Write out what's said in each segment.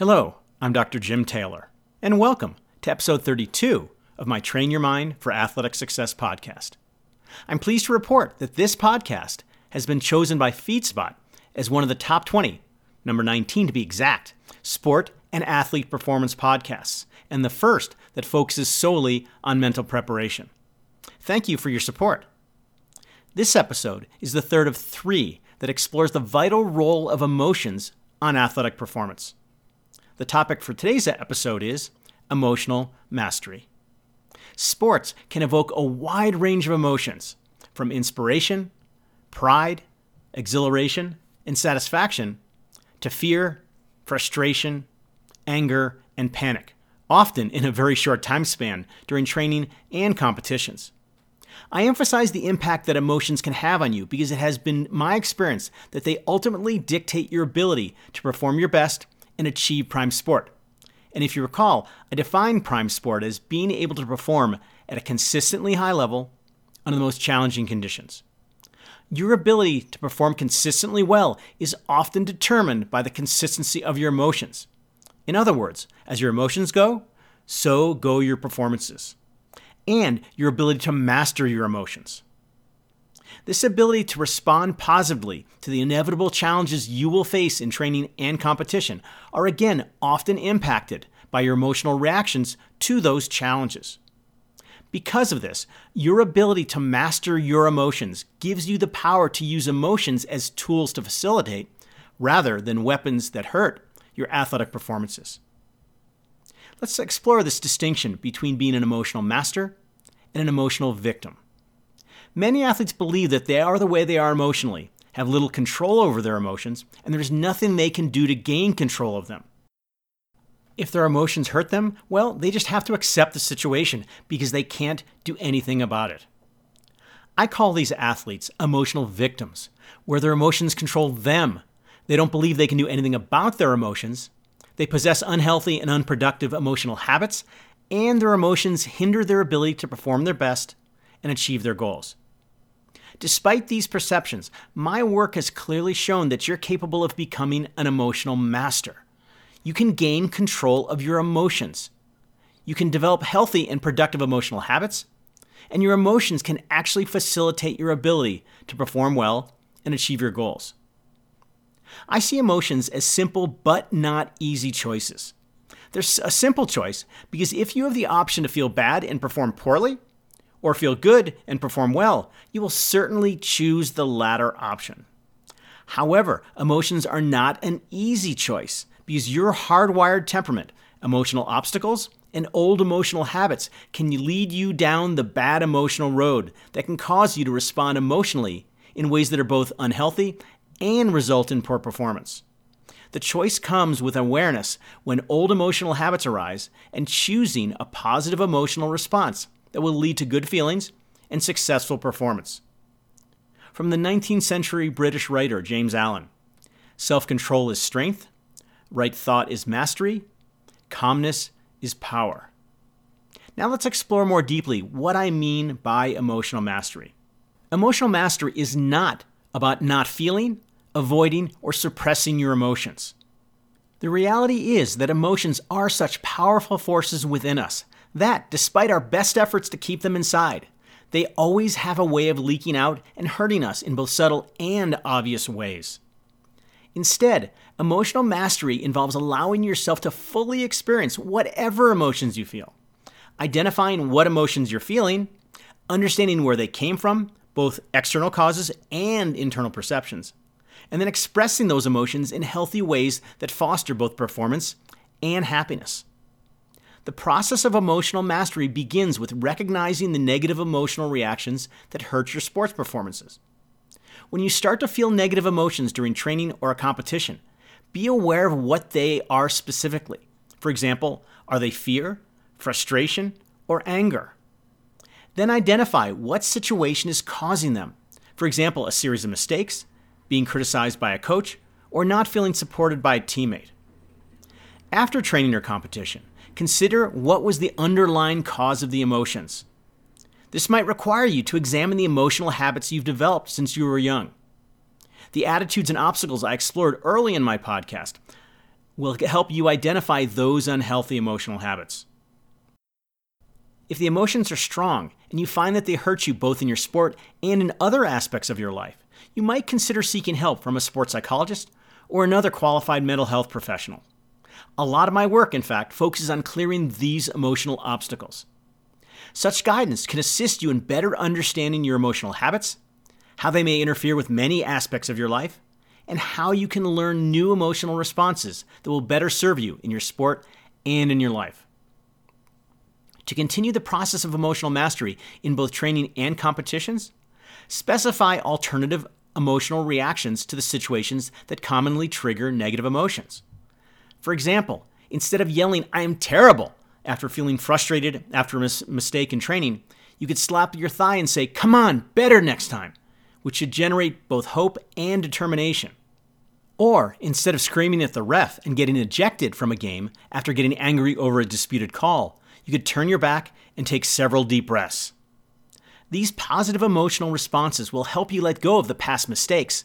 Hello, I'm Dr. Jim Taylor, and welcome to episode 32 of my Train Your Mind for Athletic Success podcast. I'm pleased to report that this podcast has been chosen by FeedSpot as one of the top 20, number 19 to be exact, sport and athlete performance podcasts, and the first that focuses solely on mental preparation. Thank you for your support. This episode is the third of three that explores the vital role of emotions on athletic performance. The topic for today's episode is emotional mastery. Sports can evoke a wide range of emotions, from inspiration, pride, exhilaration, and satisfaction, to fear, frustration, anger, and panic, often in a very short time span during training and competitions. I emphasize the impact that emotions can have on you because it has been my experience that they ultimately dictate your ability to perform your best and achieve prime sport. And if you recall, I define prime sport as being able to perform at a consistently high level under the most challenging conditions. Your ability to perform consistently well is often determined by the consistency of your emotions. In other words, as your emotions go, so go your performances, and your ability to master your emotions. This ability to respond positively to the inevitable challenges you will face in training and competition are again often impacted by your emotional reactions to those challenges. Because of this, your ability to master your emotions gives you the power to use emotions as tools to facilitate, rather than weapons that hurt, your athletic performances. Let's explore this distinction between being an emotional master and an emotional victim. Many athletes believe that they are the way they are emotionally, have little control over their emotions, and there's nothing they can do to gain control of them. If their emotions hurt them, well, they just have to accept the situation because they can't do anything about it. I call these athletes emotional victims, where their emotions control them. They don't believe they can do anything about their emotions. They possess unhealthy and unproductive emotional habits, and their emotions hinder their ability to perform their best and achieve their goals. Despite these perceptions, my work has clearly shown that you're capable of becoming an emotional master. You can gain control of your emotions. You can develop healthy and productive emotional habits, and your emotions can actually facilitate your ability to perform well and achieve your goals. I see emotions as simple but not easy choices. There's a simple choice because if you have the option to feel bad and perform poorly, or feel good and perform well, you will certainly choose the latter option. However, emotions are not an easy choice because your hardwired temperament, emotional obstacles, and old emotional habits can lead you down the bad emotional road that can cause you to respond emotionally in ways that are both unhealthy and result in poor performance. The choice comes with awareness when old emotional habits arise and choosing a positive emotional response that will lead to good feelings and successful performance. From the 19th century British writer James Allen Self control is strength, right thought is mastery, calmness is power. Now let's explore more deeply what I mean by emotional mastery. Emotional mastery is not about not feeling, avoiding, or suppressing your emotions. The reality is that emotions are such powerful forces within us that, despite our best efforts to keep them inside, they always have a way of leaking out and hurting us in both subtle and obvious ways. Instead, emotional mastery involves allowing yourself to fully experience whatever emotions you feel, identifying what emotions you're feeling, understanding where they came from, both external causes and internal perceptions, and then expressing those emotions in healthy ways that foster both performance and happiness. The process of emotional mastery begins with recognizing the negative emotional reactions that hurt your sports performances. When you start to feel negative emotions during training or a competition, be aware of what they are specifically. For example, are they fear, frustration, or anger? Then identify what situation is causing them. For example, a series of mistakes, being criticized by a coach, or not feeling supported by a teammate. After training or competition, consider what was the underlying cause of the emotions. This might require you to examine the emotional habits you've developed since you were young. The attitudes and obstacles I explored early in my podcast will help you identify those unhealthy emotional habits. If the emotions are strong and you find that they hurt you both in your sport and in other aspects of your life, you might consider seeking help from a sports psychologist or another qualified mental health professional. A lot of my work, in fact, focuses on clearing these emotional obstacles. Such guidance can assist you in better understanding your emotional habits, how they may interfere with many aspects of your life, and how you can learn new emotional responses that will better serve you in your sport and in your life. To continue the process of emotional mastery in both training and competitions, specify alternative emotional reactions to the situations that commonly trigger negative emotions. For example, instead of yelling, I am terrible, after feeling frustrated after a mis- mistake in training, you could slap your thigh and say, Come on, better next time, which should generate both hope and determination. Or, instead of screaming at the ref and getting ejected from a game after getting angry over a disputed call, you could turn your back and take several deep breaths. These positive emotional responses will help you let go of the past mistakes,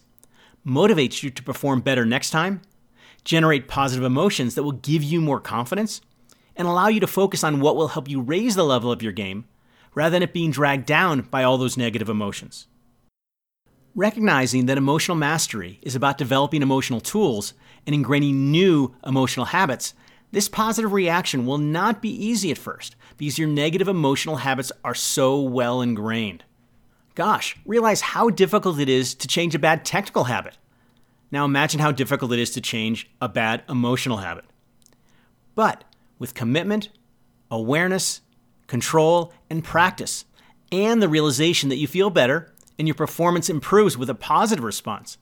motivate you to perform better next time, generate positive emotions that will give you more confidence, and allow you to focus on what will help you raise the level of your game rather than it being dragged down by all those negative emotions. Recognizing that emotional mastery is about developing emotional tools and ingraining new emotional habits this positive reaction will not be easy at first because your negative emotional habits are so well ingrained. Gosh, realize how difficult it is to change a bad technical habit. Now imagine how difficult it is to change a bad emotional habit. But with commitment, awareness, control, and practice, and the realization that you feel better and your performance improves with a positive response,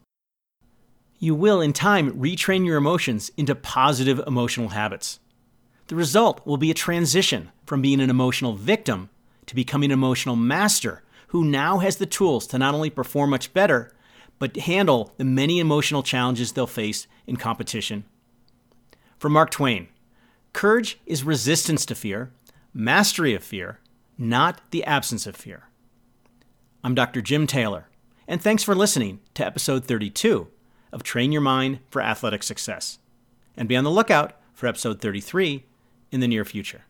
you will, in time, retrain your emotions into positive emotional habits. The result will be a transition from being an emotional victim to becoming an emotional master who now has the tools to not only perform much better, but handle the many emotional challenges they'll face in competition. For Mark Twain, courage is resistance to fear, mastery of fear, not the absence of fear. I'm Dr. Jim Taylor, and thanks for listening to episode 32 of Train Your Mind for Athletic Success. And be on the lookout for episode 33 in the near future.